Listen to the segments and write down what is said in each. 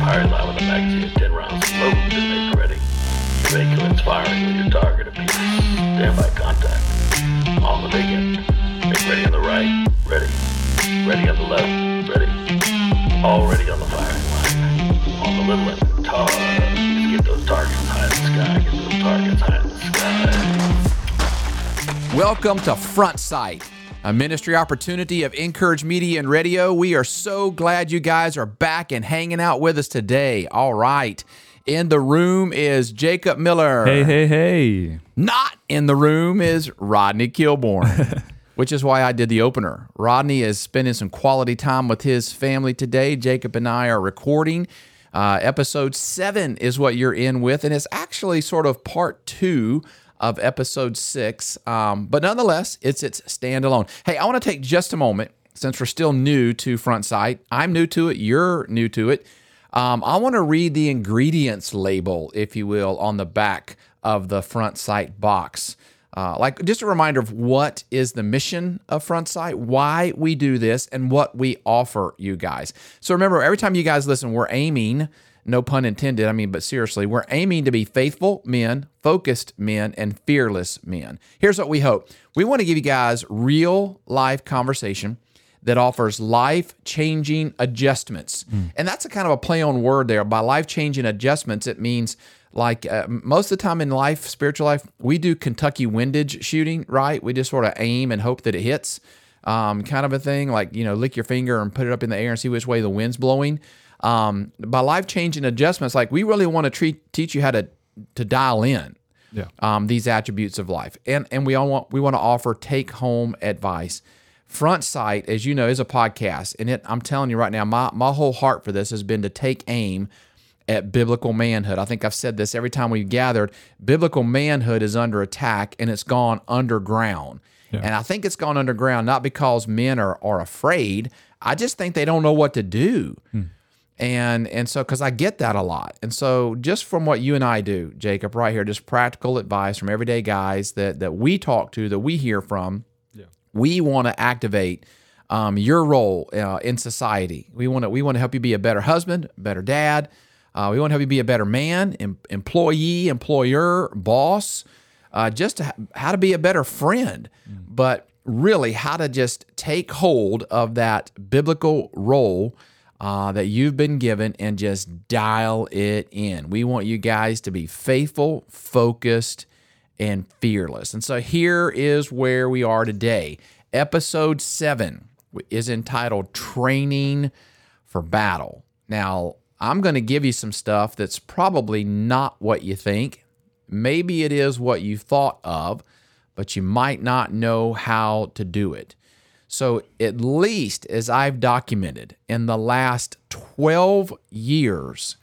a magazine of 10 rounds loaded and make ready. Vehicle is firing when your target appears. Contact. On the. Make ready on the right. Ready. Ready on the left. Ready. All ready on the firing line. On the little end. Tar. Get those targets high in the sky. Get those targets high in the sky. Welcome to Front Sight, a ministry opportunity of Encourage Media and Radio. We are so glad you guys are back and hanging out with us today. All right. In the room is Jacob Miller. Hey, hey, hey. Not in the room is Rodney Kilborn, which is why I did the opener. Rodney is spending some quality time with his family today. Jacob and I are recording. Uh, episode seven is what you're in with, and it's actually sort of part two of episode six. Um, but nonetheless, it's its standalone. Hey, I want to take just a moment since we're still new to Front Sight. I'm new to it. You're new to it. Um, I want to read the ingredients label, if you will, on the back of the Front Sight box. Uh, like just a reminder of what is the mission of Front Sight, why we do this, and what we offer you guys. So remember, every time you guys listen, we're aiming, no pun intended, I mean, but seriously, we're aiming to be faithful men, focused men, and fearless men. Here's what we hope we want to give you guys real life conversation that offers life changing adjustments. And that's a kind of a play on word there. By life changing adjustments, it means like uh, most of the time in life, spiritual life, we do Kentucky windage shooting, right? We just sort of aim and hope that it hits, um, kind of a thing. Like, you know, lick your finger and put it up in the air and see which way the wind's blowing. Um, by life changing adjustments, like we really want to treat, teach you how to, to dial in Yeah. um, these attributes of life. And and we all want we want to offer take home advice. Front Sight, as you know, is a podcast, and it. I'm telling you right now, my my whole heart for this has been to take aim at biblical manhood. I think I've said this every time we've gathered. Biblical manhood is under attack, and it's gone underground. And I think it's gone underground not because men are are afraid. I just think they don't know what to do and and so because I get that a lot, and so just from what you and I do, Jacob, right here, just practical advice from everyday guys that that we talk to, that we hear from, we want to activate um, your role uh, in society. We want to we want to help you be a better husband, better dad. Uh, we want to help you be a better man, em- employee, employer, boss. Uh, just to ha- how to be a better friend, but really how to just take hold of that biblical role uh, that you've been given and just dial it in. We want you guys to be faithful, focused, and fearless. And so here is where we are today. Episode seven is entitled Training for Battle. Now, I'm going to give you some stuff that's probably not what you think. Maybe it is what you thought of, but you might not know how to do it. So, at least as I've documented in the last 12 years,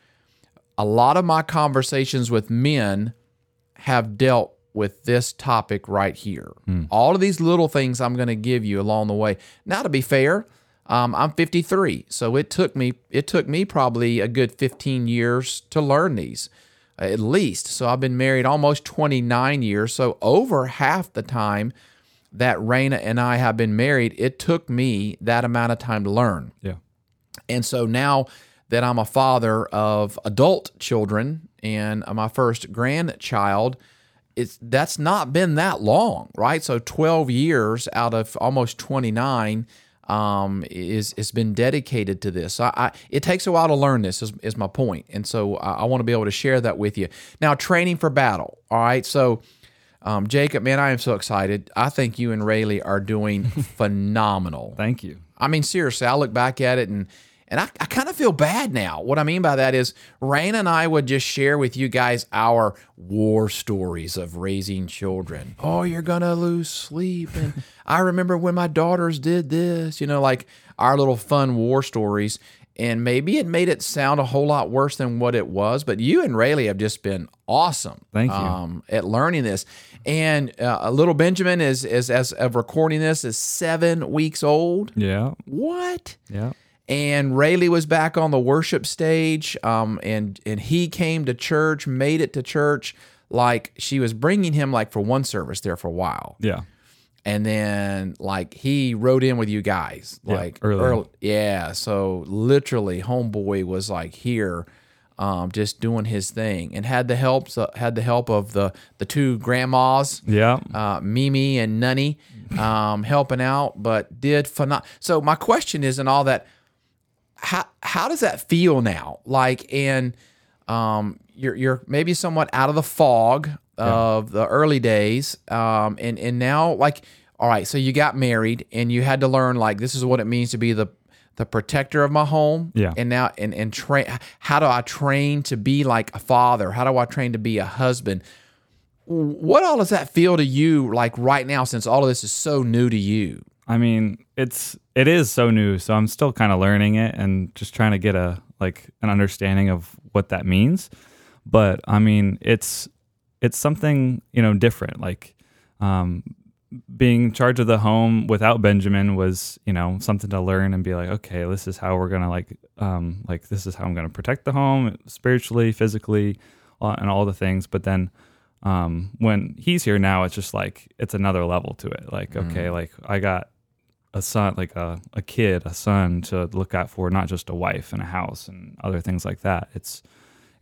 a lot of my conversations with men have dealt with this topic right here. All of these little things I'm going to give you along the way. Now, to be fair, um, I'm 53, so it took me it took me probably a good 15 years to learn these, at least. So I've been married almost 29 years. So over half the time that Raina and I have been married, it took me that amount of time to learn. Yeah. And so now that I'm a father of adult children and my first grandchild, it's that's not been that long, right? So 12 years out of almost 29 um, is has been dedicated to this. So I, I, it takes a while to learn this. Is, is my point, and so I, I want to be able to share that with you. Now, training for battle. All right, so. Um, Jacob, man, I am so excited. I think you and Rayleigh are doing phenomenal. Thank you. I mean, seriously, I look back at it and and I, I kind of feel bad now. What I mean by that is Rain and I would just share with you guys our war stories of raising children. Oh, you're gonna lose sleep. And I remember when my daughters did this, you know, like our little fun war stories. And maybe it made it sound a whole lot worse than what it was, but you and Rayleigh have just been awesome. Thank you. Um, at learning this. And uh, little Benjamin is, is, as of recording this, is seven weeks old. Yeah. What? Yeah. and Rayleigh was back on the worship stage, um, and and he came to church, made it to church, like she was bringing him like for one service there for a while. Yeah. And then like he rode in with you guys Yeah, like early. yeah so literally homeboy was like here um, just doing his thing and had the help had the help of the the two grandmas Yeah. uh, Mimi and Nunny um, helping out, but did phenomenal. So my question is, and all that, how how does that feel now? Like, and um, you're you're maybe somewhat out of the fog of the early days, um, and and now like, all right, so you got married and you had to learn like this is what it means to be the the protector of my home. Yeah. And now and and train. How do I train to be like a father? How do I train to be a husband? what all does that feel to you like right now since all of this is so new to you I mean, it's it is so new, so I'm still kind of learning it and just trying to get a like an understanding of what that means. But I mean, it's it's something you know different. Like um, being in charge of the home without Benjamin was you know something to learn and be like, okay, this is how we're gonna like um, like this is how I'm gonna protect the home spiritually, physically, uh, and all the things. But then um, when he's here now, it's just like it's another level to it. Like okay, like I got a son, like a, a kid, a son to look out for, not just a wife and a house and other things like that. It's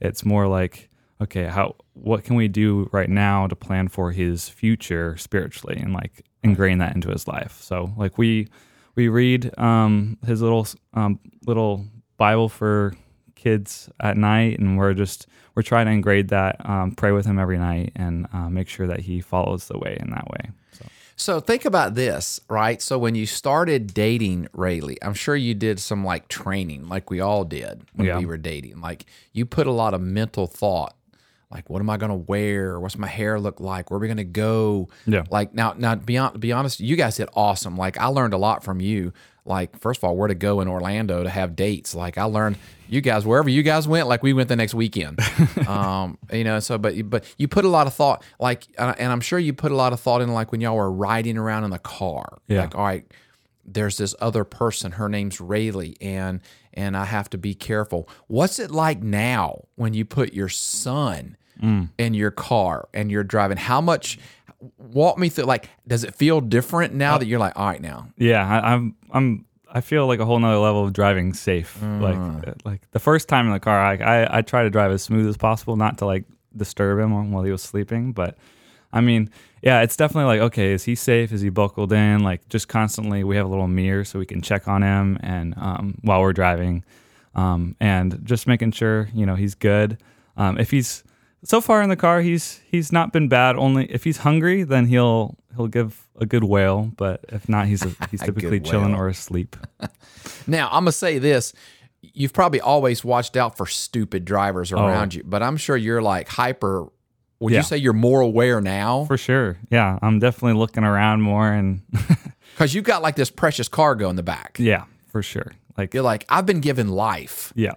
it's more like okay, how what can we do right now to plan for his future spiritually and like ingrain that into his life. So like we we read um, his little um, little Bible for kids at night, and we're just we're trying to ingrain that, um, pray with him every night, and uh, make sure that he follows the way in that way. So. so think about this right so when you started dating rayleigh i'm sure you did some like training like we all did when Yeah. we were dating like you put a lot of mental thought like what am i going to wear? What's my hair look like? Where are we going to go? Yeah. like now now be, hon- be honest you guys did awesome. Like i learned a lot from you. Like first of all where to go in orlando to have dates. Like i learned you guys wherever you guys went like we went the next weekend. Um you know so but but you put a lot of thought like and i'm sure you put a lot of thought in like when y'all were riding around in the car. Yeah. like all right there's this other person her name's rayleigh and and i have to be careful. What's it like now when you put your son in your car and you're driving how much walk me through like does it feel different now that you're like all right now Yeah, I, I'm I'm I feel like a whole nother level of driving safe. Like uh, like the first time in the car, I, I I try to drive as smooth as possible, not to like disturb him while he was sleeping. But I mean, yeah, it's definitely like okay, is he safe? Is he buckled in? Like just constantly, we have a little mirror so we can check on him and um, while we're driving, um, and just making sure you know he's good. Um, if he's so far in the car, he's he's not been bad. Only if he's hungry, then he'll he'll give a good wail. But if not, he's he's typically chilling or asleep. Now, I'm gonna say this: you've probably always watched out for stupid drivers oh. around you, but I'm sure you're like hyper. Would Yeah. you say you're more aware now? For sure, yeah, I'm definitely looking around more, and Because you've got like this precious cargo in the back. yeah, for sure. Like You're like, I've been given life, yeah,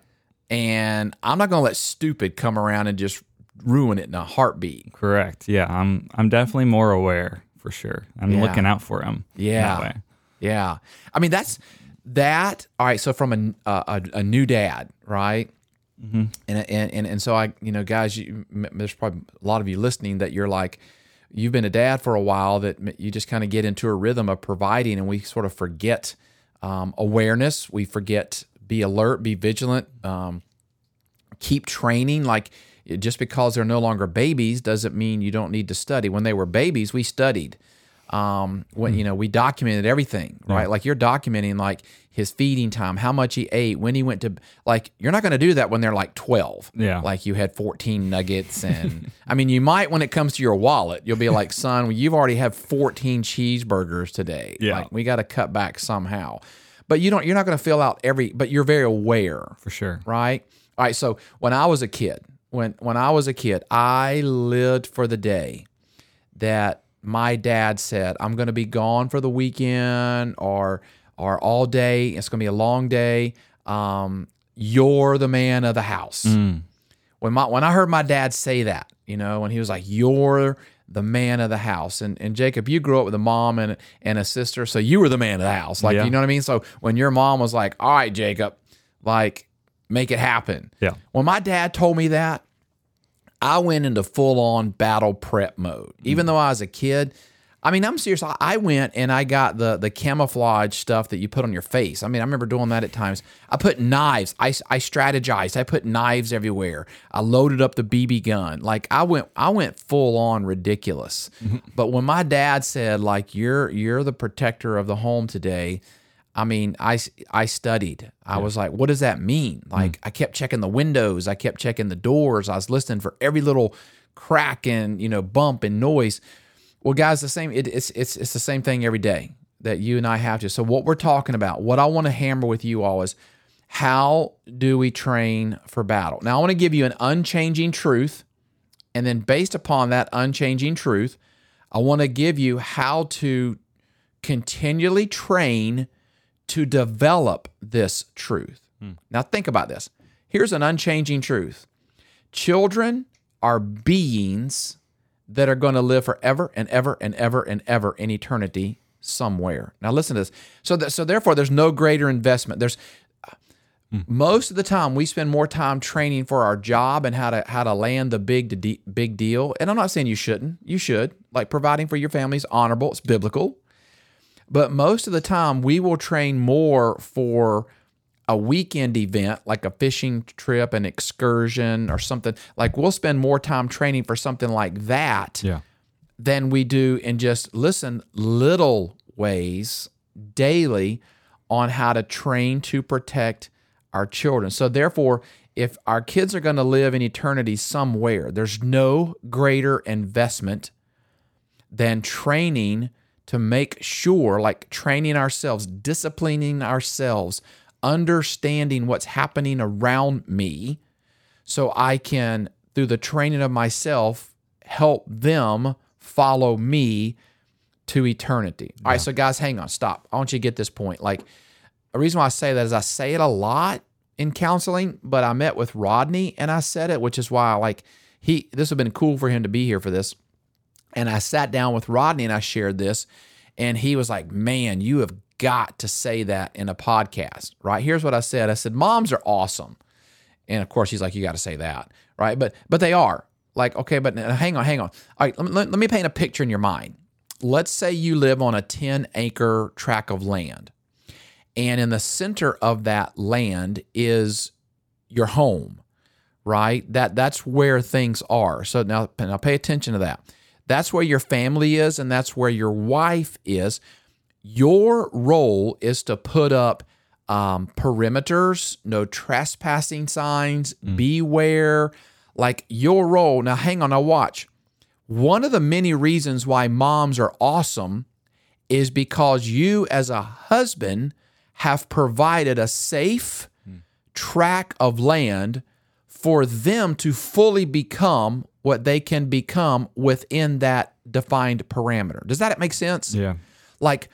and I'm not gonna let stupid come around and just ruin it in a heartbeat. correct. Yeah, I'm I'm definitely more aware for sure. I'm Yeah. looking out for him. Yeah. Yeah, I mean that's that. All right, so from a a, a new dad, right? Mm-hmm. And, and and and so I, you know, guys, you, there's probably a lot of you listening that you're like, you've been a dad for a while. That you just kind of get into a rhythm of providing, and we sort of forget um, awareness. We forget be alert, be vigilant, um, keep training. Like just because they're no longer babies doesn't mean you don't need to study. When they were babies, we studied. Um, when you know we documented everything, right? Like you're documenting like his feeding time, how much he ate, when he went to like you're not going to do that when they're like 12. Yeah. Like you had 14 nuggets and I mean you might when it comes to your wallet, you'll be like, "Son, you've already had 14 cheeseburgers today. Yeah. Like we got to cut back somehow." But you don't you're not going to fill out every but you're very aware For sure. right? All right. So when I was a kid, when when I was a kid, I lived for the day that my dad said, "I'm going to be gone for the weekend or or all day. It's going to be a long day. Um, you're the man of the house." When my when I heard my dad say that, you know, when he was like, "You're the man of the house," and and Jacob, you grew up with a mom and and a sister, so you were the man of the house, like Yeah. you know what I mean. So when your mom was like, "All right, Jacob," like make it happen. Yeah. When my dad told me that, I went into full on battle prep mode. Mm. Even though I was a kid, I mean, I'm serious. I- went and I got the the camouflage stuff that you put on your face. I mean, I remember doing that at times. I put knives. I, I strategized. I put knives everywhere. I loaded up the BB gun. Like I went I went full on ridiculous. Mm-hmm. But when my dad said like you're you're the protector of the home today, I mean, I, I studied. I was like, what does that mean? Hmm. Like, I kept checking the windows. I kept checking the doors. I was listening for every little crack and you know bump and noise. Well, guys, the same. It, it's it's it's the same thing every day that you and I have to. So what we're talking about, what I want to hammer with you all is how do we train for battle? Now, I want to give you an unchanging truth, and then based upon that unchanging truth, I want to give you how to continually train to develop this truth. Hmm. Now, think about this. Here's an unchanging truth children are beings that are going to live forever and ever and ever and ever in eternity somewhere. Now, listen to this. So, that, so therefore, there's no greater investment. There's hmm. most of the time we spend more time training for our job and how to how to land the big de- big deal. And I'm not saying you shouldn't. You should. Like providing for your family is honorable. It's biblical. But most of the time, we will train more for a weekend event, like a fishing trip, an excursion, or something. Like we'll spend more time training for something like that Yeah. than we do in just listen little ways daily on how to train to protect our children. So therefore, if our kids are going to live in eternity somewhere, there's no greater investment than training to make sure, like training ourselves, disciplining ourselves, understanding what's happening around me, so I can, through the training of myself, help them follow me to eternity. All right, so guys, hang on, stop. I want you to get this point. Like, the reason why I say that is I say it a lot in counseling, but I met with Rodney and I said it, which is why like he. This would have been cool for him to be here for this. And I sat down with Rodney and I shared this, and he was like, "Man, you have got to say that in a podcast, right?" Here's what I said. I said, "Moms are awesome," and of course he's like, "You got to say that, right?" But but they are like, okay, but uh, hang on, hang on. All right, let me, let, let me paint a picture in your mind. Let's say you live on a 10 acre tract of land, and in the center of that land is your home right that that's where things are so now now pay attention to that that's where your family is and that's where your wife is. Your role is to put up um, perimeters no trespassing signs beware. Like your role now hang on now watch. One of the many reasons why moms are awesome is because you as a husband have provided a safe track of land for them to fully become what they can become within that defined parameter. Does that make sense? Yeah. Like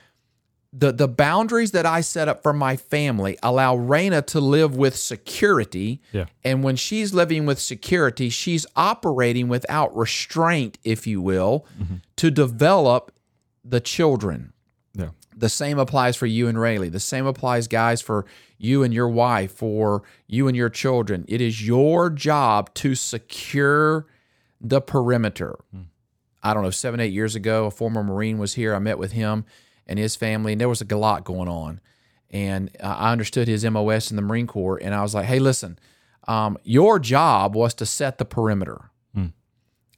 the the boundaries that I set up for my family allow Raina to live with security. Yeah. And when she's living with security, she's operating without restraint, if you will, mm-hmm. to develop the children. Yeah. The same applies for you and Rayleigh. The same applies, guys, for you and your wife, for you and your children. It is your job to secure the perimeter. Hmm. I don't know, seven, eight years ago, a former Marine was here. I met with him and his family, and there was a lot going on. And I understood his MOS in the Marine Corps. And I was like, hey, listen, um, your job was to set the perimeter. Hmm.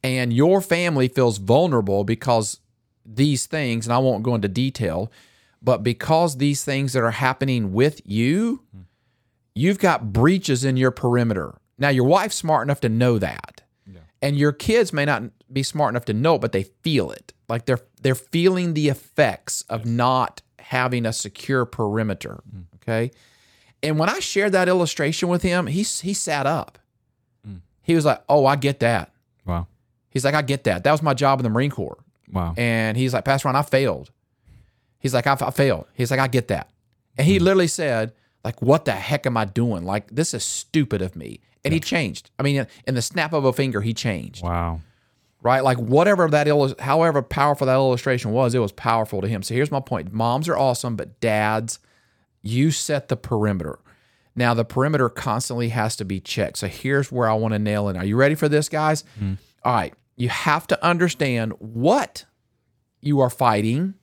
And your family feels vulnerable because these things, and I won't go into detail, but because these things that are happening with you, hmm. you've got breaches in your perimeter. Now, your wife's smart enough to know that. And your kids may not be smart enough to know it, but they feel it. Like they're they're feeling the effects of not having a secure perimeter. Mm. Okay. And when I shared that illustration with him, he he sat up. Mm. He was like, "Oh, I get that." Wow. He's like, "I get that. That was my job in the Marine Corps." Wow. And he's like, Pastor Ron, I failed. He's like, I, I failed. He's like, I get that. And he mm. literally said, like, what the heck am I doing? Like, this is stupid of me. And he changed. I mean, in the snap of a finger, he changed. wow. Right? Like whatever that illus- however powerful that illustration was, it was powerful to him. So here's my point. Moms are awesome, but dads, you set the perimeter. Now the perimeter constantly has to be checked. So here's where I want to nail in. Are you ready for this, guys? Mm-hmm. All right. You have to understand what you are fighting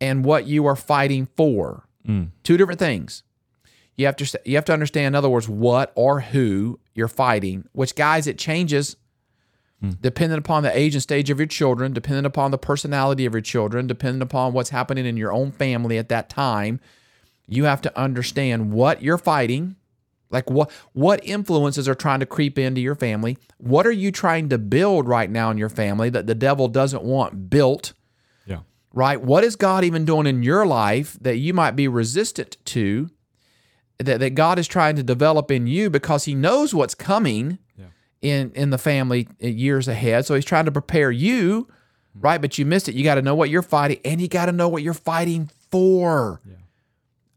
and what you are fighting for. Mm. Two different things. You have to you have to understand, in other words, what or who you're fighting. Which guys, it changes mm. depending upon the age and stage of your children, depending upon the personality of your children, depending upon what's happening in your own family at that time. You have to understand what you're fighting, like what what influences are trying to creep into your family. What are you trying to build right now in your family that the devil doesn't want built? Yeah. right? What is God even doing in your life that you might be resistant to, that, that God is trying to develop in you because He knows what's coming Yeah. in, in the family uh, years ahead. So He's trying to prepare you, hmm. right? But you missed it. You got to know what you're fighting and you got to know what you're fighting for.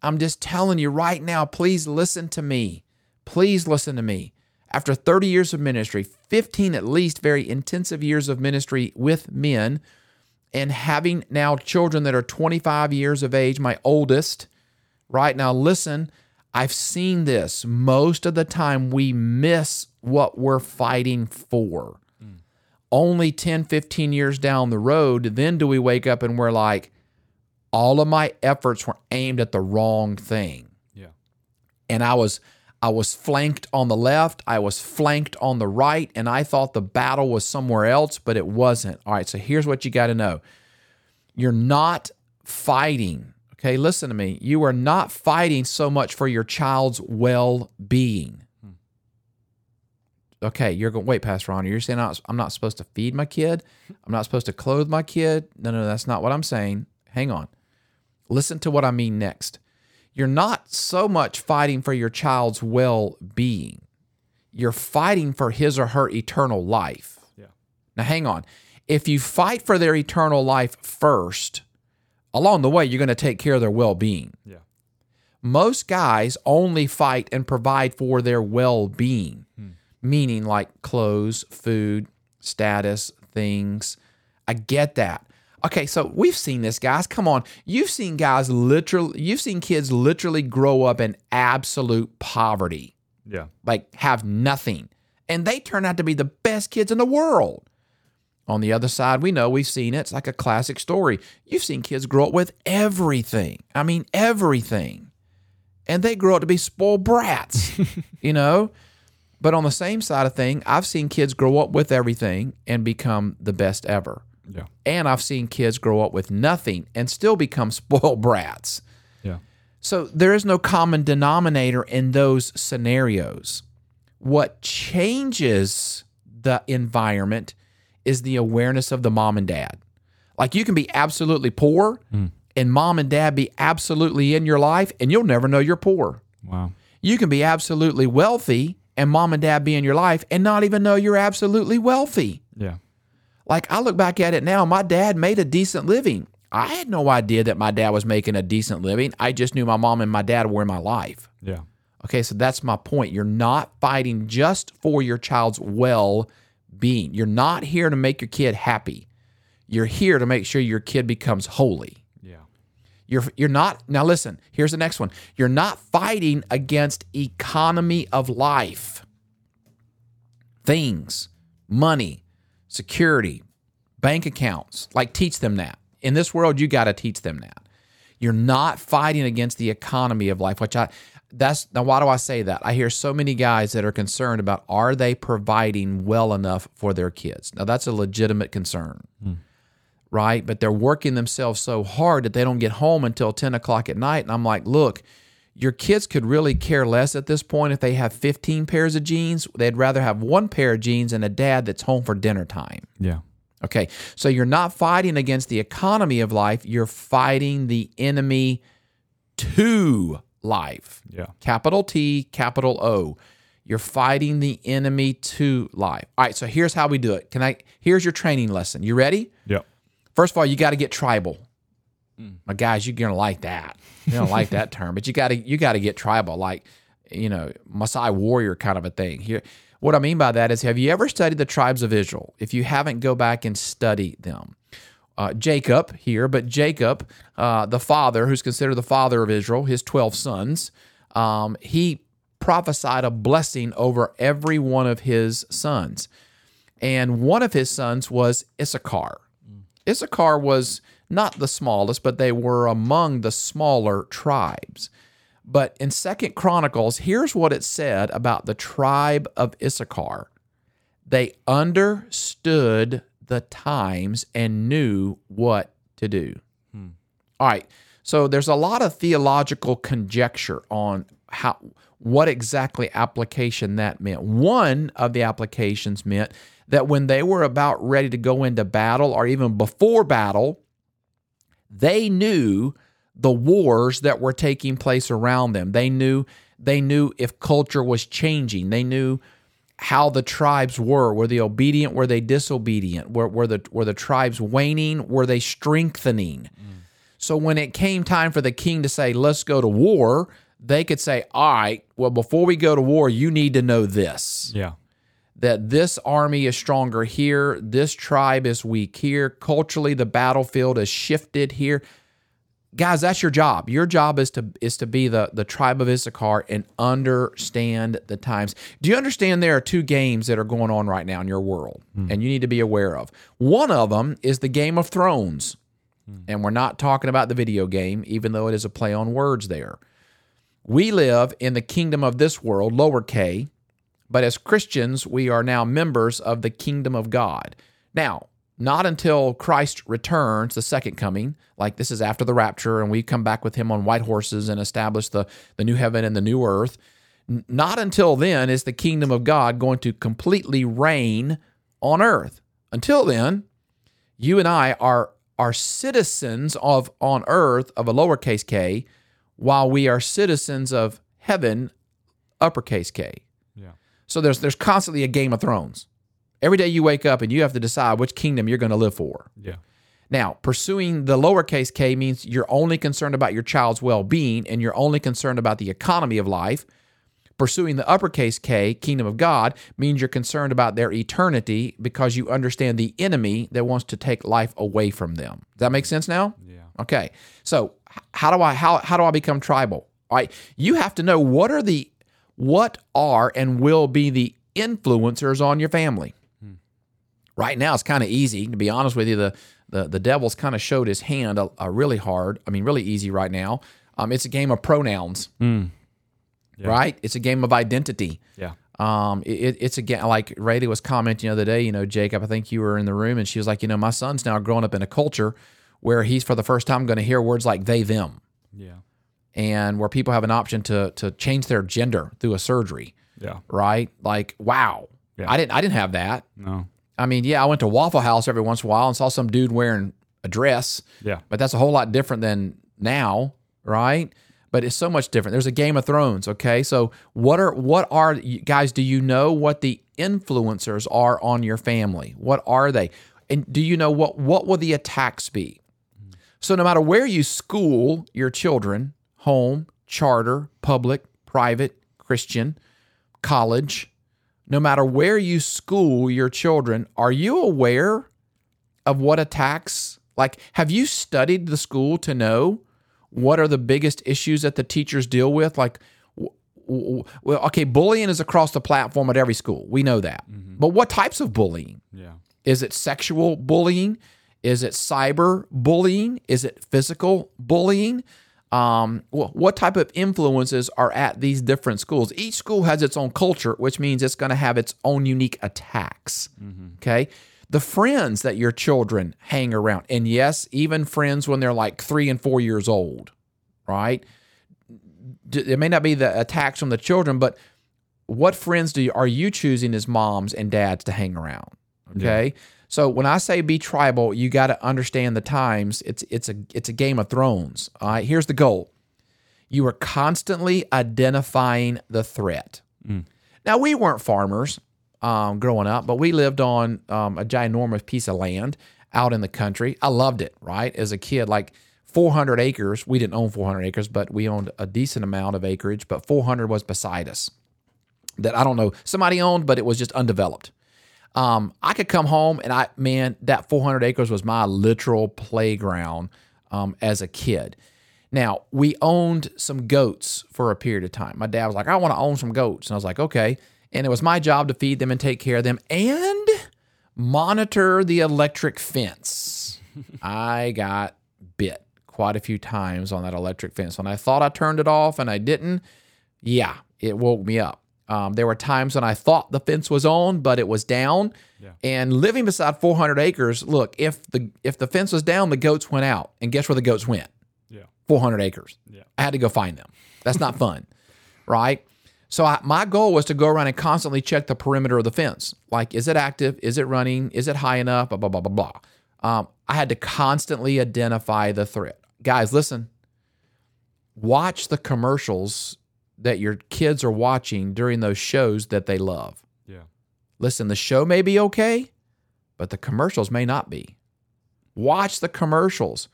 I'm just telling you right now, please listen to me. Please listen to me. After 30 years of ministry, 15 at least very intensive years of ministry with men, and having now children that are 25 years of age, my oldest, right now, listen, I've seen this. Most of the time, we miss what we're fighting for. Only 10, 15 years down the road, then do we wake up and we're like, all of my efforts were aimed at the wrong thing Yeah. and I was I was flanked on the left, I was flanked on the right, and I thought the battle was somewhere else, but it wasn't. All right, so here's what you got to know. You're not fighting. Okay, listen to me. You are not fighting so much for your child's well-being. Okay, you're going. Wait, Pastor Ron, you're saying I'm not- supposed to feed my kid? I'm not supposed to clothe my kid? No, no, that's not what I'm saying. Hang on. Listen to what I mean next you're not so much fighting for your child's well being, you're fighting for his or her eternal life. Yeah. Now, hang on. If you fight for their eternal life first, along the way, you're going to take care of their well being. Yeah. Most guys only fight and provide for their well being, hmm. meaning like clothes, food, status, things. I get that. Okay, so we've seen this, guys. Come on. You've seen guys literally, you've seen kids literally grow up in absolute poverty, Yeah. like have nothing. And they turn out to be the best kids in the world. On the other side, we know we've seen it. It's like a classic story. You've seen kids grow up with everything. I mean, everything. And they grow up to be spoiled brats, you know? But on the same side of thing, I've seen kids grow up with everything and become the best ever. Yeah. And I've seen kids grow up with nothing and still become spoiled brats. Yeah. So there is no common denominator in those scenarios. What changes the environment is the awareness of the mom and dad. Like you can be absolutely poor hmm. and mom and dad be absolutely in your life and you'll never know you're poor. Wow. You can be absolutely wealthy and mom and dad be in your life and not even know you're absolutely wealthy. Yeah. Like I look back at it now, my dad made a decent living. I had no idea that my dad was making a decent living. I just knew my mom and my dad were in my life. Yeah. Okay, so that's my point. You're not fighting just for your child's well being. You're not here to make your kid happy. You're here to make sure your kid becomes holy. Yeah. You're you're not now listen, here's the next one. You're not fighting against economy of life. Things, money, security, bank accounts. Like teach them that. In this world you got to teach them that. You're not fighting against the economy of life, which I that's now why do I say that? I hear so many guys that are concerned about are they providing well enough for their kids. Now that's a legitimate concern hmm. right? But they're working themselves so hard that they don't get home until 10 o'clock at night. And I'm like, look, your kids could really care less at this point if they have 15 pairs of jeans. They'd rather have one pair of jeans and a dad that's home for dinner time. Yeah. Okay. So you're not fighting against the economy of life, you're fighting the enemy to life. Yeah. Capital T, capital O. You're fighting the enemy to life. All right, so here's how we do it. Can I here's your training lesson. You ready? Yeah. First of all, you got to get tribal. Mm. My guys, you're gonna like that. You don't like that term, but you got to you got to get tribal, like you know, Maasai warrior kind of a thing. Here, what I mean by that is, have you ever studied the tribes of Israel? If you haven't, go back and study them. Uh, Jacob here, but Jacob, uh, the father, who's considered the father of Israel, his twelve sons, um, he prophesied a blessing over every one of his sons, and one of his sons was Issachar. Issachar was not the smallest, but they were among the smaller tribes. But in Second Chronicles, here's what it said about the tribe of Issachar. They understood the times and knew what to do. Hmm. All right. So there's a lot of theological conjecture on how what exactly application that meant. One of the applications meant that when they were about ready to go into battle or even before battle, they knew the wars that were taking place around them. They knew they knew if culture was changing. They knew how the tribes were. Were they obedient? Were they disobedient? Were, were the were the tribes waning? Were they strengthening? So when it came time for the king to say, "Let's go to war," they could say, "All right, well, before we go to war, you need to know this." Yeah. That this army is stronger here, this tribe is weak here, culturally the battlefield is shifted here. Guys, that's your job. Your job is to is to be the the tribe of Issachar and understand the times. Do you understand there are two games that are going on right now in your world hmm. and you need to be aware of. One of them is the Game of Thrones. Hmm. And we're not talking about the video game even though it is a play on words there. We live in the kingdom of this world, lower K, but as Christians, we are now members of the kingdom of God. Now, not until Christ returns, the second coming, like this is after the rapture, and we come back with him on white horses and establish the, the new heaven and the new earth. Not until then is the kingdom of God going to completely reign on earth. Until then, you and I are are citizens of on earth of a lowercase k, while we are citizens of heaven, uppercase K. So there's there's constantly a Game of Thrones. Every day you wake up and you have to decide which kingdom you're going to live for. Yeah. Now, pursuing the lowercase k means you're only concerned about your child's well being and you're only concerned about the economy of life. Pursuing the uppercase K, kingdom of God, means you're concerned about their eternity because you understand the enemy that wants to take life away from them. Does that make sense now? Yeah. Okay. So how do I how how do I become tribal? All right. You have to know what are the what are and will be the influencers on your family. Right now it's kind of easy to be honest with you. The the the devil's kind of showed his hand a, a really hard. I mean, really easy right now. Um, it's a game of pronouns, right? It's a game of identity. Yeah. Um, it, it- it's again like Rayleigh was commenting the other day. You know, Jacob, I think you were in the room, and she was like, you know, my son's now growing up in a culture where he's for the first time going to hear words like they, them, Yeah. And where people have an option to to change their gender through a surgery, Yeah. right? Like, wow, Yeah. I didn't I didn't have that. No. I mean, yeah, I went to Waffle House every once in a while and saw some dude wearing a dress, Yeah. but that's a whole lot different than now, right? But it's so much different. There's a Game of Thrones, okay? So what are what are guys? Do you know what the influencers are on your family? What are they? And do you know what what will the attacks be? So no matter where you school your children, home, charter, public, private, Christian, college, no matter where you school your children, are you aware of what attacks? Like, have you studied the school to know what are the biggest issues that the teachers deal with? Like, well, okay, bullying is across the platform at every school. We know that. Mm-hmm. But what types of bullying? Yeah. Is it sexual bullying? Is it cyber bullying? Is it physical bullying? Um, wh- what type of influences are at these different schools? Each school has its own culture, which means it's going to have its own unique attacks. Okay. The friends that your children hang around, and yes, even friends when they're like three and four years old, right? It may not be the attacks from the children, but what friends do you, are you choosing as moms and dads to hang around? Okay. So when I say be tribal, you got to understand the times. It's it's a it's a game of thrones. All right. Here's the goal. You are constantly identifying the threat. Now we weren't farmers um, growing up, but we lived on um, a ginormous piece of land out in the country. I loved it. Right as a kid, like 400 acres. We didn't own 400 acres, but we owned a decent amount of acreage. But 400 was beside us. That I don't know somebody owned, but it was just undeveloped. Um, I could come home and I, man, that 400 acres was my literal playground um, as a kid. Now, we owned some goats for a period of time. My dad was like, I want to own some goats. And I was like, okay. And it was my job to feed them and take care of them and monitor the electric fence. I got bit quite a few times on that electric fence. When I thought I turned it off and I didn't, yeah, it woke me up. Um, there were times when I thought the fence was on, but it was down. Yeah. And living beside 400 acres, look, if the if the fence was down, the goats went out, and guess where the goats went? Yeah. 400 acres. Yeah. I had to go find them. That's not fun, right? So I, my goal was to go around and constantly check the perimeter of the fence. Like, is it active? Is it running? Is it high enough? Blah blah blah blah blah. Um, I had to constantly identify the threat. Guys, listen. Watch the commercials that your kids are watching during those shows that they love. Yeah. Listen, the show may be okay, but the commercials may not be. Watch the commercials.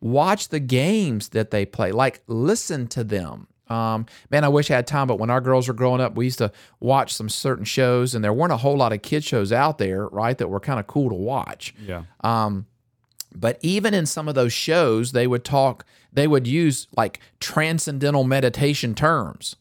Watch the games that they play. Like, listen to them. Um, man, I wish I had time, but when our girls were growing up, we used to watch some certain shows, and there weren't a whole lot of kid shows out there, right, that were kind of cool to watch. Yeah. Um, but even in some of those shows, they would talk, they would use like transcendental meditation terms.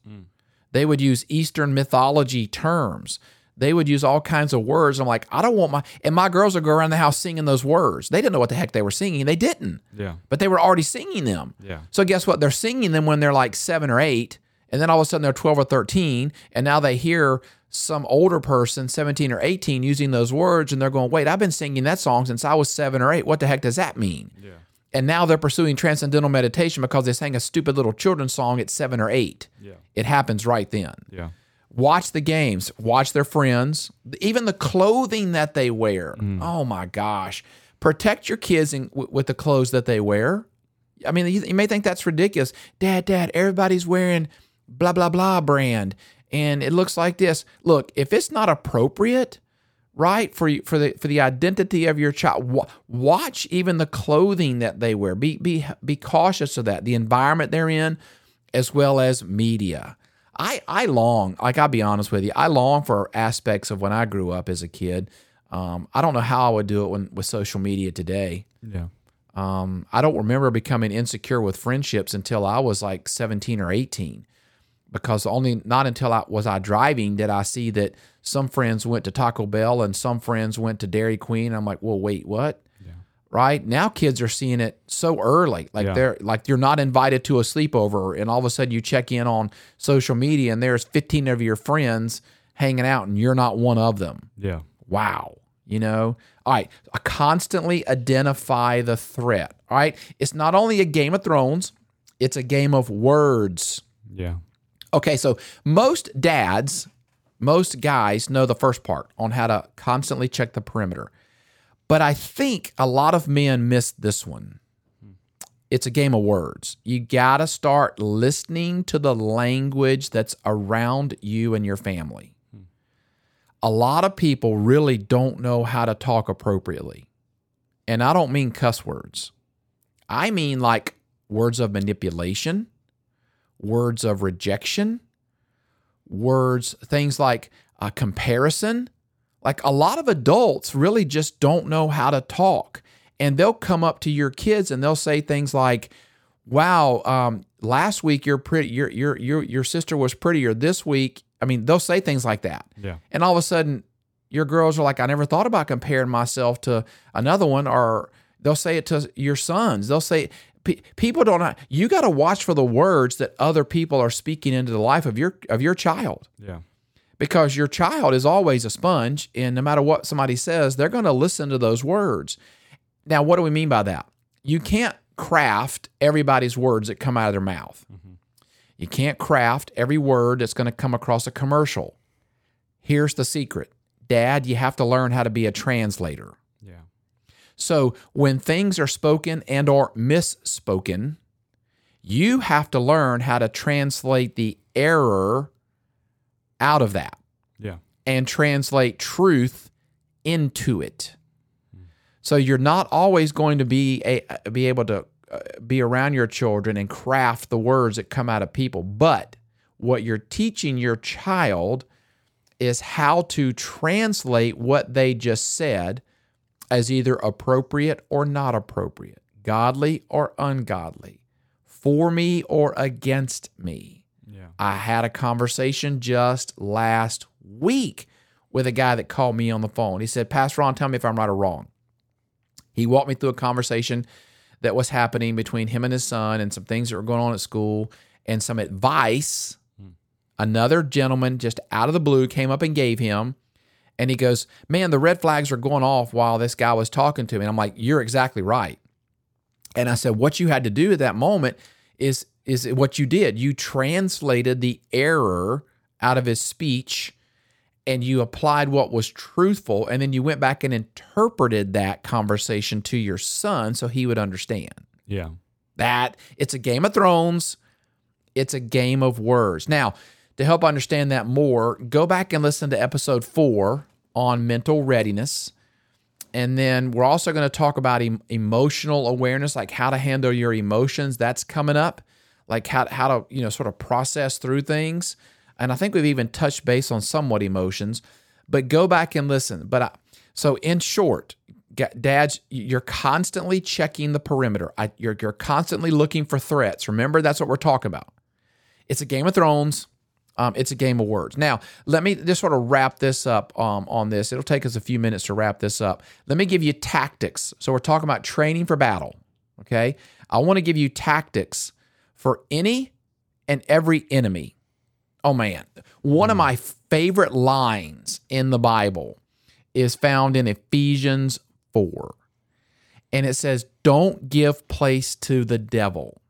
They would use Eastern mythology terms. They would use all kinds of words. I'm like, I don't want my, and my girls would go around the house singing those words. They didn't know what the heck they were singing. They didn't, Yeah. but they were already singing them. Yeah. So guess what? They're singing them when they're like seven or eight, and then all of a sudden they're 12 or 13, and now they hear some older person, 17 or 18, using those words, and they're going, wait, I've been singing that song since I was seven or eight. What the heck does that mean? Yeah. And now they're pursuing transcendental meditation because they sang a stupid little children's song at seven or eight. Yeah. It happens right then. Yeah. Watch the games, watch their friends, even the clothing that they wear. Mm. Oh my gosh. Protect your kids in, w- with the clothes that they wear. I mean, you, you may think that's ridiculous. Dad, dad, everybody's wearing blah, blah, blah brand. And it looks like this. Look, if it's not appropriate, right? For you- for the for the identity of your child. Watch even the clothing that they wear. Be be be cautious of that the environment they're in as well as media. I i long like i'll be honest with you i long for aspects of when i grew up as a kid. Um, i don't know how i would do it when with social media today. Yeah. um, I don't remember becoming insecure with friendships until I was like 17 or 18 because only not until I was I driving did I see that some friends went to Taco Bell and some friends went to Dairy Queen. I'm like, well, wait, what? Right now, kids are seeing it so early, like Yeah. they're like you're not invited to a sleepover, and all of a sudden you check in on social media and there's 15 of your friends hanging out, and you're not one of them Yeah. wow you know all right I constantly identify the threat all right it's not only a game of thrones it's a game of words Yeah. okay so most dads most guys know the first part on how to constantly check the perimeter but i think a lot of men miss this one it's a game of words you gotta start listening to the language that's around you and your family a lot of people really don't know how to talk appropriately. And I don't mean cuss words. I mean like words of manipulation, words of rejection, words, things like a comparison. Like a lot of adults really just don't know how to talk. And they'll come up to your kids and they'll say things like, wow, um, last week you're pretty your your your your sister was prettier. This week, I mean, they'll say things like that. Yeah. And all of a sudden, your girls are like, I never thought about comparing myself to another one. Or they'll say it to your sons. They'll say, pe- people don't. You got to watch for the words that other people are speaking into the life of your of your child Yeah. because your child is always a sponge, and no matter what somebody says, they're going to listen to those words. Now, what do we mean by that? You can't craft everybody's words that come out of their mouth. Mm-hmm. You can't craft every word that's going to come across a commercial. Here's the secret Dad, you have to learn how to be a translator. So when things are spoken and or misspoken, you have to learn how to translate the error out of that Yeah. and translate truth into it. So you're not always going to be a, be able to uh, be around your children and craft the words that come out of people, but what you're teaching your child is how to translate what they just said as either appropriate or not appropriate, godly or ungodly, for me or against me. Yeah. I had a conversation just last week with a guy that called me on the phone. He said, Pastor Ron, tell me if I'm right or wrong. He walked me through a conversation that was happening between him and his son and some things that were going on at school and some advice hmm. another gentleman just out of the blue came up and gave him and he goes man the red flags are going off while this guy was talking to me. And i'm like you're exactly right. And i said what you had to do at that moment is is what you did. You translated the error out of his speech and you applied what was truthful and then you went back and interpreted that conversation to your son so he would understand. Yeah. that it's a game of thrones. It's a game of words. Now to help understand that more go back and listen to episode 4 on mental readiness. And then we're also going to talk about em- emotional awareness like how to handle your emotions. That's coming up like how, how to you know sort of process through things. And i think we've even touched base on somewhat emotions but go back and listen. But I, so in short dads you're constantly checking the perimeter. I, you're, you're constantly looking for threats. Remember that's what we're talking about. It's a game of thrones um, it's a game of words. Now, let me just sort of wrap this up um, on this. It'll take us a few minutes to wrap this up. Let me give you tactics. So, we're talking about training for battle. Okay. I want to give you tactics for any and every enemy. Oh, man. One of my favorite lines in the Bible is found in Ephesians 4. And it says, Don't give place to the devil.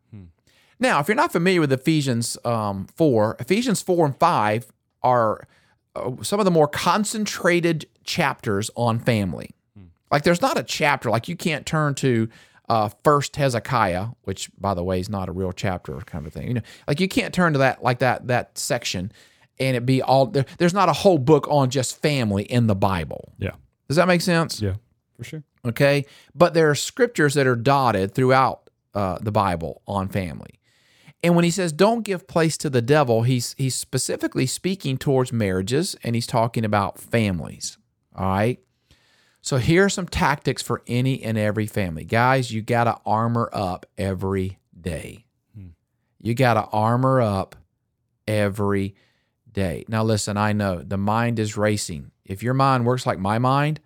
Now, if you're not familiar with Ephesians um, 4, Ephesians 4 and 5 are uh, some of the more concentrated chapters on family. Like, there's not a chapter, like, you can't turn to uh, First Hezekiah, which, by the way, is not a real chapter kind of thing. You know, like, you can't turn to that, like, that, that section and it be all there, there's not a whole book on just family in the Bible. Yeah. Does that make sense? Yeah. For sure. okay but there are scriptures that are dotted throughout uh, the bible on family and when he says don't give place to the devil he's he's specifically speaking towards marriages and he's talking about families all right? So here are some tactics for any and every family. Guys you got to armor up every day. Hmm. You got to armor up every day. Now listen i know the mind is racing. If your mind works like my mind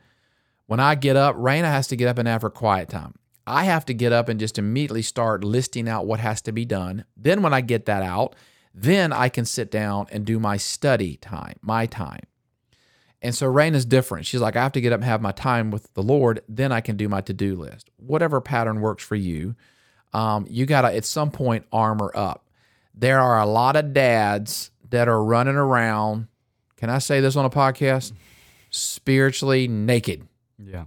when I get up, Raina has to get up and have her quiet time. I have to get up and just immediately start listing out what has to be done. Then, when I get that out, then I can sit down and do my study time, my time. And so Rain is different. She's like, I have to get up and have my time with the Lord. Then I can do my to do list. Whatever pattern works for you, um, you got to, at some point, armor up. There are a lot of dads that are running around. Can I say this on a podcast? Spiritually naked Yeah.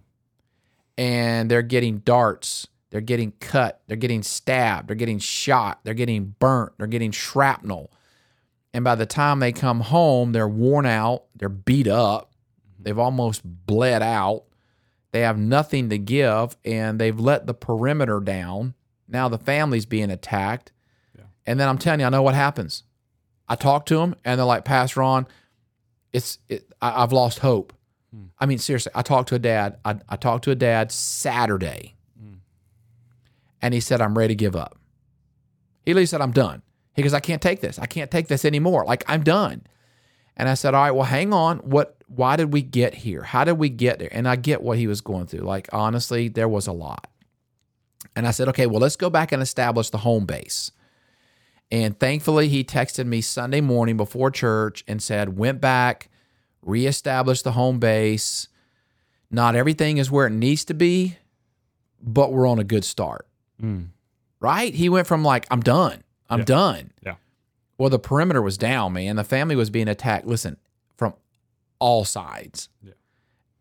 And they're getting darts, they're getting cut, they're getting stabbed, they're getting shot, they're getting burnt, they're getting shrapnel. And by the time they come home, they're worn out, they're beat up, they've almost bled out, they have nothing to give, and they've let the perimeter down. Now the family's being attacked. And then I'm telling you, I know what happens. I talk to them, and they're like, Pastor Ron, it's it, I, I've lost hope. I mean, seriously, I talked to a dad. I, I talked to a dad Saturday, and he said, I'm ready to give up. He literally said, I'm done. He goes, I can't take this. I can't take this anymore. Like, I'm done. And I said, All right, well, hang on. What, why did we get here? How did we get there? And I get what he was going through. Like, honestly, there was a lot. And I said, Okay, well, let's go back and establish the home base. And thankfully, he texted me Sunday morning before church and said, Went back, reestablished the home base. Not everything is where it needs to be, but we're on a good start. Hmm. Right? He went from like, I'm done. I'm Yeah. done. Yeah. Well, the perimeter was down, man. The family was being attacked, listen, from all sides. Yeah.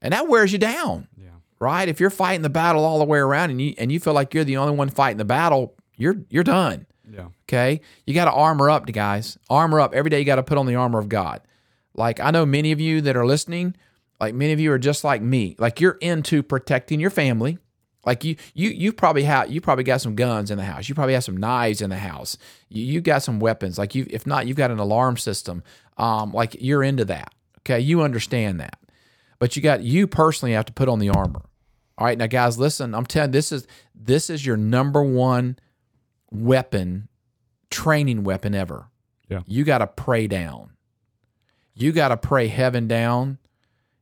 And that wears you down, Yeah. right? If you're fighting the battle all the way around and you and you feel like you're the only one fighting the battle, you're you're done. Yeah. Okay. You got to armor up, guys. Armor up. Every day you got to put on the armor of God. Like I know many of you that are listening, like many of you are just like me. Like you're into protecting your family. Like you you you probably have you probably got some guns in the house. You probably have some knives in the house. You you got some weapons. Like you if not, you've got an alarm system. Um, like you're into that. Okay. You understand that. But you got you personally have to put on the armor. All right, now guys, listen. I'm telling this is this is your number one weapon, training weapon ever. Yeah. You got to pray down. You got to pray heaven down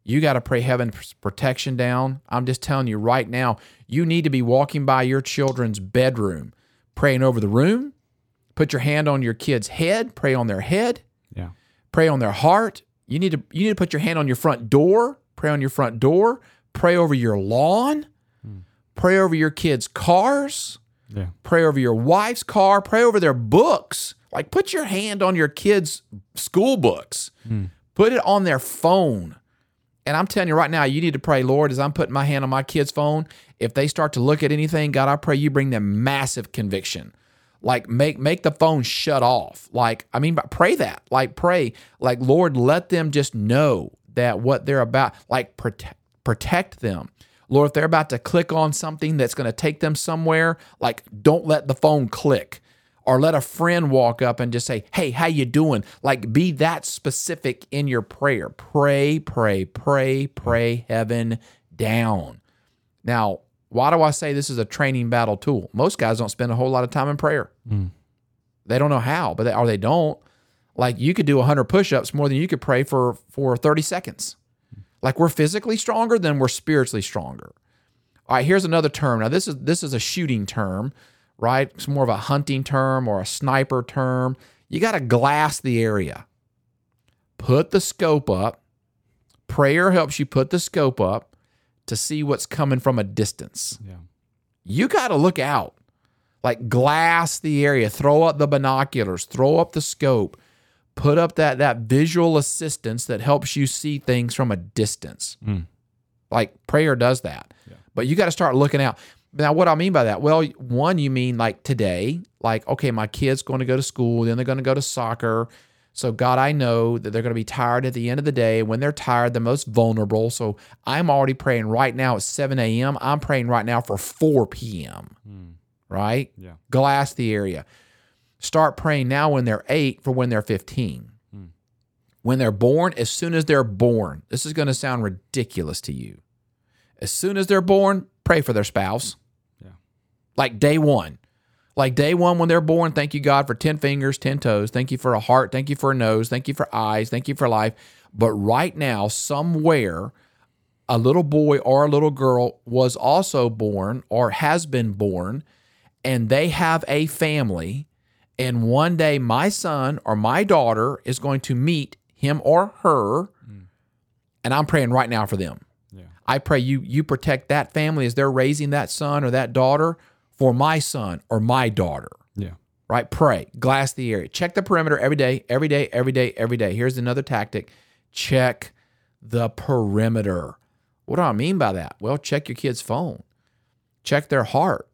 You got to pray heaven's protection down. I'm just telling you right now, you need to be walking by your children's bedroom, praying over the room. Put your hand on your kid's head, pray on their head, Yeah. pray on their heart. You need to you need to put your hand on your front door, pray on your front door, pray over your lawn, hmm. pray over your kids' cars, Yeah. pray over your wife's car, pray over their books. Like put your hand on your kids' school books. Hmm. Put it on their phone. And I'm telling you right now, you need to pray, Lord, as I'm putting my hand on my kid's phone, if they start to look at anything, God, I pray you bring them massive conviction. Like make make the phone shut off. Like I mean, but pray that. Like pray, like Lord, let them just know that what they're about, like protect protect them. Lord, if they're about to click on something that's going to take them somewhere, like don't let the phone click or let a friend walk up and just say, "Hey, how you doing?" Like be that specific in your prayer. Pray, pray, pray, pray heaven down. Now, why do I say this is a training battle tool? Most guys don't spend a whole lot of time in prayer. Hmm. They don't know how, but they, or they don't. Like you could do 100 push-ups more than you could pray for for 30 seconds. Like we're physically stronger than we're spiritually stronger. All right, here's another term. Now this is this is a shooting term, right? It's more of a hunting term or a sniper term. You got to glass the area. Put the scope up. Prayer helps you put the scope up to see what's coming from a distance. Yeah. You got to look out. Like glass the area, throw up the binoculars, throw up the scope, put up that that visual assistance that helps you see things from a distance. Hmm. Like prayer does that. But you got to start looking out. Now, what I mean by that? Well, one, you mean like today, like, okay, my kid's going to go to school, then they're going to go to soccer. So, God, I know that they're going to be tired at the end of the day. When they're tired, they're most vulnerable. So, I'm already praying right now at 7 a.m. I'm praying right now for 4 p.m. Hmm. Right? Yeah. Glass the area. Start praying now when they're eight for when they're 15. When they're born, as soon as they're born, this is going to sound ridiculous to you. As soon as they're born, pray for their spouse. Yeah. Like day one. Like day one when they're born, thank you, God, for 10 fingers, 10 toes. Thank you for a heart. Thank you for a nose. Thank you for eyes. Thank you for life. But right now, somewhere, a little boy or a little girl was also born or has been born, and they have a family. And one day, my son or my daughter is going to meet him or her. And I'm praying right now for them. Yeah. I pray you you protect that family as they're raising that son or that daughter for my son or my daughter. Yeah. Right? Pray. Glass the area. Check the perimeter every day, every day, every day, every day. Here's another tactic. Check the perimeter. What do I mean by that? Well, check your kid's phone. Check their heart.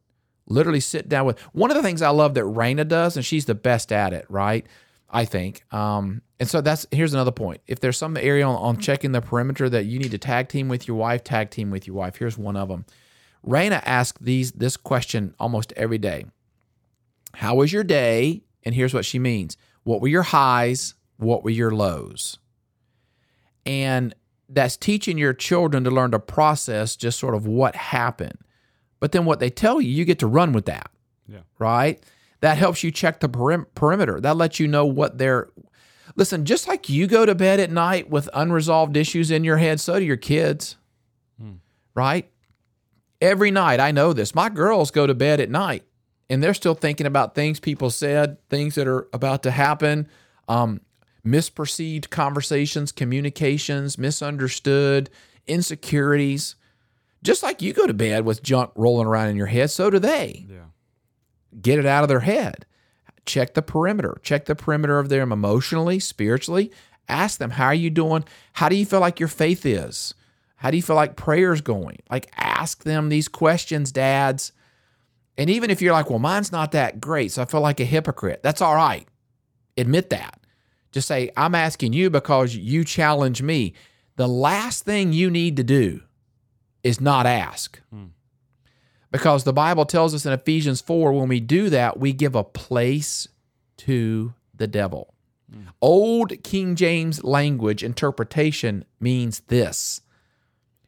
Literally sit down with one of the things I love that Raina does, and she's the best at it, right? I think. Um, and so that's here's another point. If there's some area on, on checking the perimeter that you need to tag team with your wife, tag team with your wife. Here's one of them. Raina asks these this question almost every day. How was your day? And here's what she means. What were your highs? What were your lows? And that's teaching your children to learn to process just sort of what happened. But then what they tell you, you get to run with that Yeah. right? That helps you check the perim- perimeter. That lets you know what they're. Listen, just like you go to bed at night with unresolved issues in your head, so do your kids, right? Every night, I know this. My girls go to bed at night and they're still thinking about things people said, things that are about to happen, um, misperceived conversations, communications, misunderstood, insecurities. Just like you go to bed with junk rolling around in your head, so do they Yeah. get it out of their head. Check the perimeter. Check the perimeter of them emotionally, spiritually. Ask them, how are you doing? How do you feel like your faith is? How do you feel like prayer's going? Like, ask them these questions, dads. And even if you're like, well, mine's not that great, so I feel like a hypocrite, that's all right. Admit that. Just say, I'm asking you because you challenge me. The last thing you need to do is not ask hmm. because the Bible tells us in Ephesians 4 when we do that, we give a place to the devil. Hmm. Old King James language interpretation means this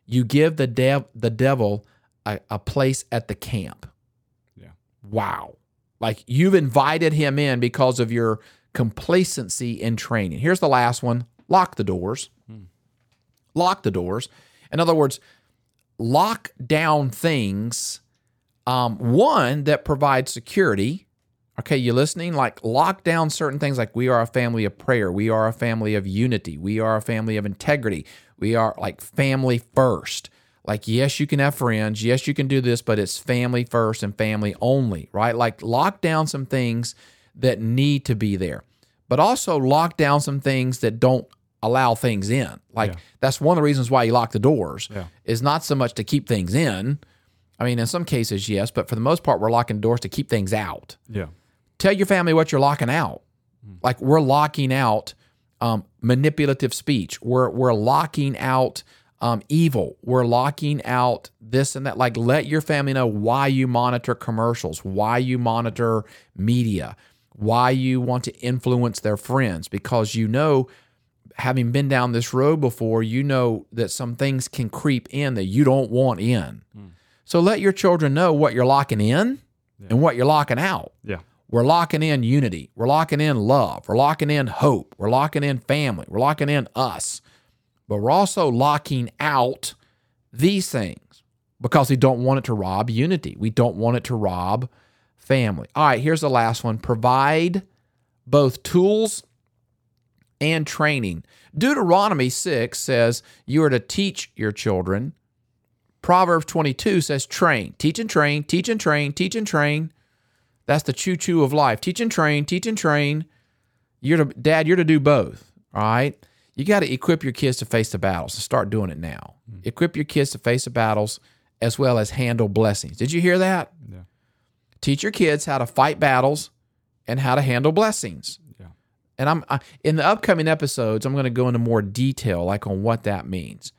you give the, dev- the devil a, a place at the camp. Yeah. Wow. Like you've invited him in because of your complacency in training. Here's the last one lock the doors. Hmm. lock the doors. In other words, lock down things. Um, one that provides security. Okay, you listening? Like lock down certain things like we are a family of prayer. We are a family of unity. We are a family of integrity. We are like family first. Like, yes, you can have friends. Yes, you can do this, but it's family first and family only, right? Like, lock down some things that need to be there, but also lock down some things that don't allow things in. Like, that's one of the reasons why you lock the doors, Yeah. is not so much to keep things in. I mean, in some cases, yes, but for the most part, we're locking doors to keep things out Yeah. tell your family what you're locking out. Like we're locking out um, manipulative speech. We're we're locking out um, evil. We're locking out this and that. Like let your family know why you monitor commercials, why you monitor media, why you want to influence their friends, because you know. Having been down this road before, you know that some things can creep in that you don't want in. Hmm. So let your children know what you're locking in and what you're locking out. Yeah. We're locking in unity. We're locking in love. We're locking in hope. We're locking in family. We're locking in us. But we're also locking out these things because we don't want it to rob unity. We don't want it to rob family. All right, here's the last one provide both tools and training. Deuteronomy 6 says you are to teach your children. Proverbs 22 says train, teach and train, teach and train, teach and train. That's the choo choo of life. Teach and train, teach and train. You're to, dad, you're to do both. All right. You got to equip your kids to face the battles. So start doing it now. Mm-hmm. Equip your kids to face the battles as well as handle blessings. Did you hear that? Yeah. Teach your kids how to fight battles and how to handle blessings. And I'm I, in the upcoming episodes, I'm going to go into more detail, like on what that means.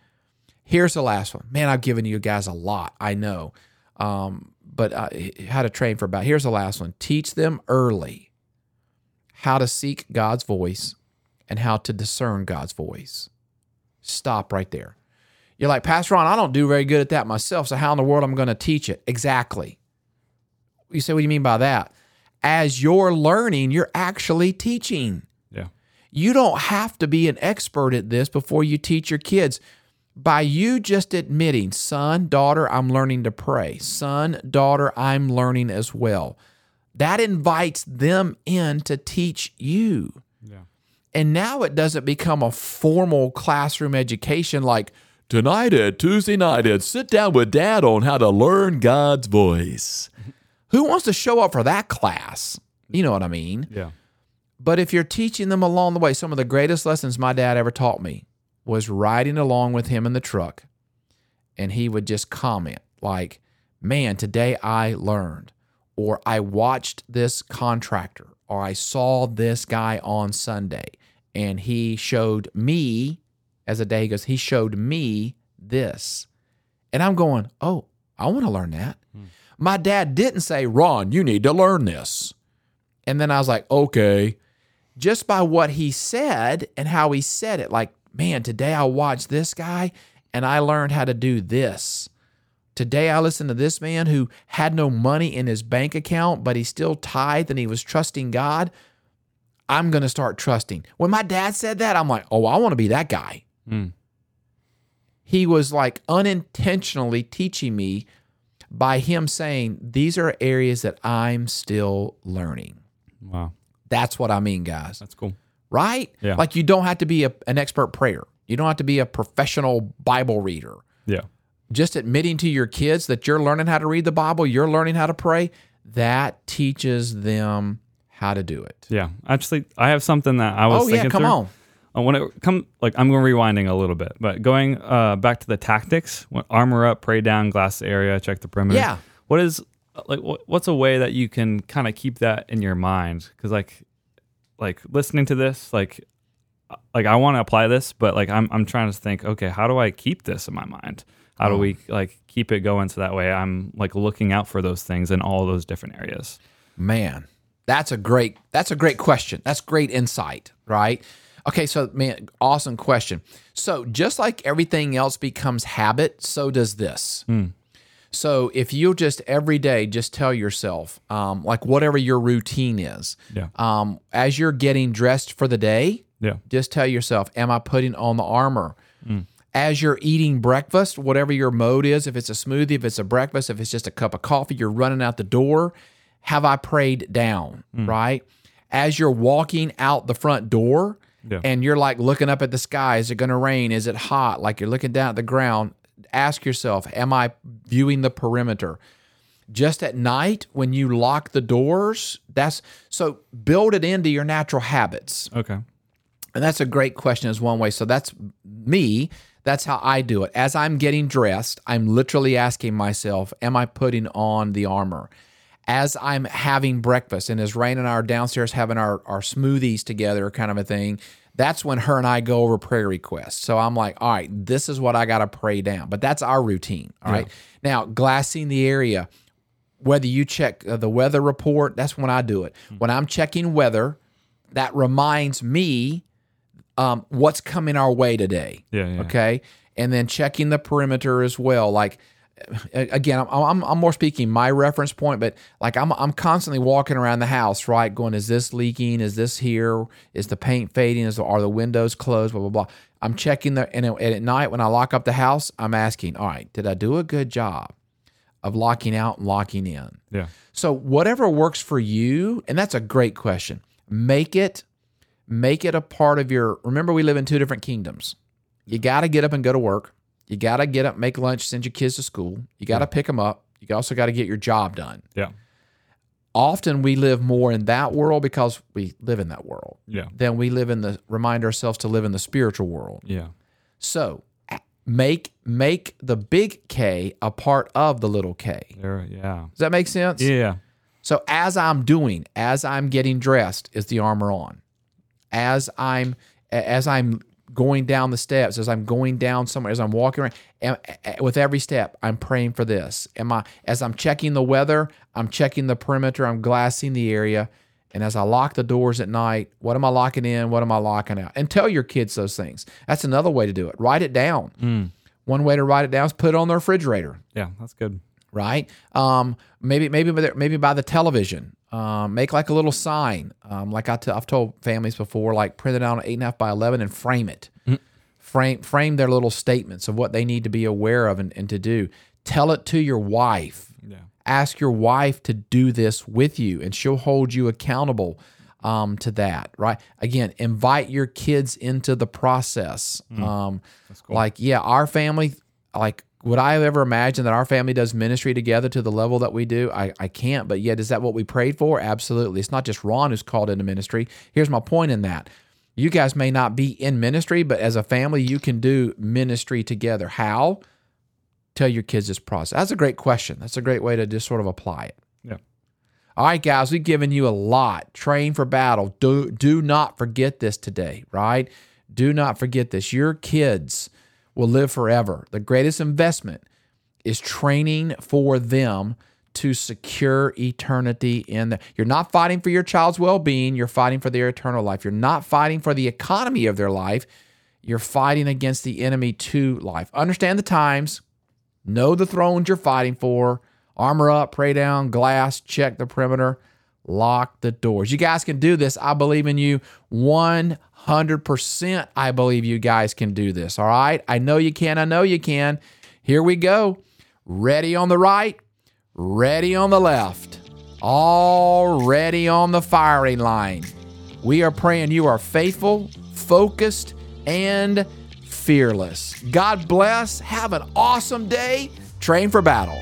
Here's the last one. Man, I've given you guys a lot. I know, um, but uh, how to train for about. Here's the last one. Teach them early how to seek God's voice and how to discern God's voice. Stop right there. You're like, Pastor Ron, I don't do very good at that myself. So how in the world am I going to teach it? Exactly. You say, what do you mean by that? As you're learning, you're actually teaching. You don't have to be an expert at this before you teach your kids. By you just admitting, son, daughter, I'm learning to pray. Son, daughter, I'm learning as well. That invites them in to teach you. Yeah. And now it doesn't become a formal classroom education like, Tonight at Tuesday night at Sit Down with Dad on how to learn God's voice. who wants to show up for that class? You know what I mean? Yeah. But if you're teaching them along the way, some of the greatest lessons my dad ever taught me was riding along with him in the truck. And he would just comment, like, man, today I learned, or I watched this contractor, or I saw this guy on Sunday, and he showed me, as a day goes, he showed me this. And I'm going, oh, I want to learn that. Hmm. My dad didn't say, Ron, you need to learn this. And then I was like, okay. Just by what he said and how he said it, like, man, today I watched this guy and I learned how to do this. Today I listened to this man who had no money in his bank account, but he still tithed and he was trusting God. I'm going to start trusting. When my dad said that, I'm like, oh, I want to be that guy. Mm. He was like unintentionally teaching me by him saying, these are areas that I'm still learning. Wow. That's what I mean, guys. That's cool. Right? Yeah. Like you don't have to be a, an expert prayer. You don't have to be a professional Bible reader. Yeah. Just admitting to your kids that you're learning how to read the Bible, you're learning how to pray, that teaches them how to do it. Yeah. Actually, I have something that I was Oh, yeah, come through. on. Uh, when it come like I'm going rewinding a little bit, but going uh, back to the tactics, when armor up, pray down, glass area, check the perimeter. Yeah. What is like what's a way that you can kind of keep that in your mind? Because like like listening to this, like uh, like I want to apply this, but like I'm I'm trying to think, okay, how do I keep this in my mind? How do we like keep it going so that way I'm like looking out for those things in all those different areas? Man, that's a great that's a great question. That's great insight, right? Okay, so man, awesome question. So just like everything else becomes habit, so does this. So if you just every day just tell yourself, um, like whatever your routine is, Yeah. um, as you're getting dressed for the day, Yeah. just tell yourself, "Am I putting on the armor?" as you're eating breakfast, whatever your mode is, if it's a smoothie, if it's a breakfast, if it's just a cup of coffee, you're running out the door. Have I prayed down? Right? As you're walking out the front door Yeah. and you're like looking up at the sky, is it going to rain? Is it hot? Like you're looking down at the ground. Ask yourself, am I viewing the perimeter? Just at night when you lock the doors, that's so build it into your natural habits. Okay. And that's a great question, is one way. So that's me. That's how I do it. As I'm getting dressed, I'm literally asking myself, Am I putting on the armor? As I'm having breakfast, and as Rain and I are downstairs having our, our smoothies together, kind of a thing, that's when her and I go over prayer requests. So I'm like, All right, this is what I got to pray down. But that's our routine. All right. Now, glassing the area, whether you check uh, the weather report, that's when I do it. When I'm checking weather, that reminds me um, what's coming our way today. Yeah, yeah. Okay. And then checking the perimeter as well. Like, again, I'm, I'm, I'm more speaking my reference point, but like I'm, I'm constantly walking around the house, right? Going, is this leaking? Is this here? Is the paint fading? Is are the windows closed? Blah, blah, blah. I'm checking the, and at- and at night when I lock up the house, I'm asking, all right, did I do a good job of locking out and locking in? Yeah. So whatever works for you, and that's a great question. Make it make it a part of your remember we live in two different kingdoms. You got to get up and go to work. You got to get up, make lunch, send your kids to school. You got to pick them up. You also got to get your job done. Yeah. Often we live more in that world because we live in that world. Yeah. Then we live in the remind ourselves to live in the spiritual world. Yeah. So make make the big K a part of the little K. There. Yeah. Does that make sense? Yeah. So as I'm doing, as I'm getting dressed, is the armor on. As I'm as I'm going down the steps, as I'm going down somewhere, as I'm walking around, am- with every step, I'm praying for this. Am I as I'm checking the weather, I'm checking the perimeter, I'm glassing the area, and as I lock the doors at night, what am I locking in? What am I locking out? And tell your kids those things. That's another way to do it. Write it down. One way to write it down is put it on the refrigerator Yeah. That's good. right? Um, maybe maybe maybe by the television. Um, make like a little sign, um, like I t- I've told families before, like print it out on eight and a half by eleven and frame it. Frame frame their little statements of what they need to be aware of and, and to do. Tell it to your wife. Yeah. Ask your wife to do this with you, and she'll hold you accountable um, to that. Right? Again, invite your kids into the process. Um, Like, yeah, our family, like, would I have ever imagined that our family does ministry together to the level that we do? I, I can't, but yet, is that what we prayed for? Absolutely. It's not just Ron who's called into ministry. Here's my point in that. You guys may not be in ministry, but as a family, you can do ministry together. How? Tell your kids this process. That's a great question. That's a great way to just sort of apply it. Yeah. All right, guys, we've given you a lot. Train for battle. Do do not forget this today, right? Do not forget this. Your kids will live forever. The greatest investment is training for them to secure eternity in the you're not fighting for your child's well-being you're fighting for their eternal life. You're not fighting for the economy of their life you're fighting against the enemy to life. Understand the times know the thrones you're fighting for armor up pray down glass check the perimeter lock the doors. You guys can do this. I believe in you 100% i believe you guys can do this all right? I know you can i know you can. Here we go. Ready on the right ready on the left. Already on the firing line. We are praying you are faithful focused and fearless. God bless. Have an awesome day. Train for battle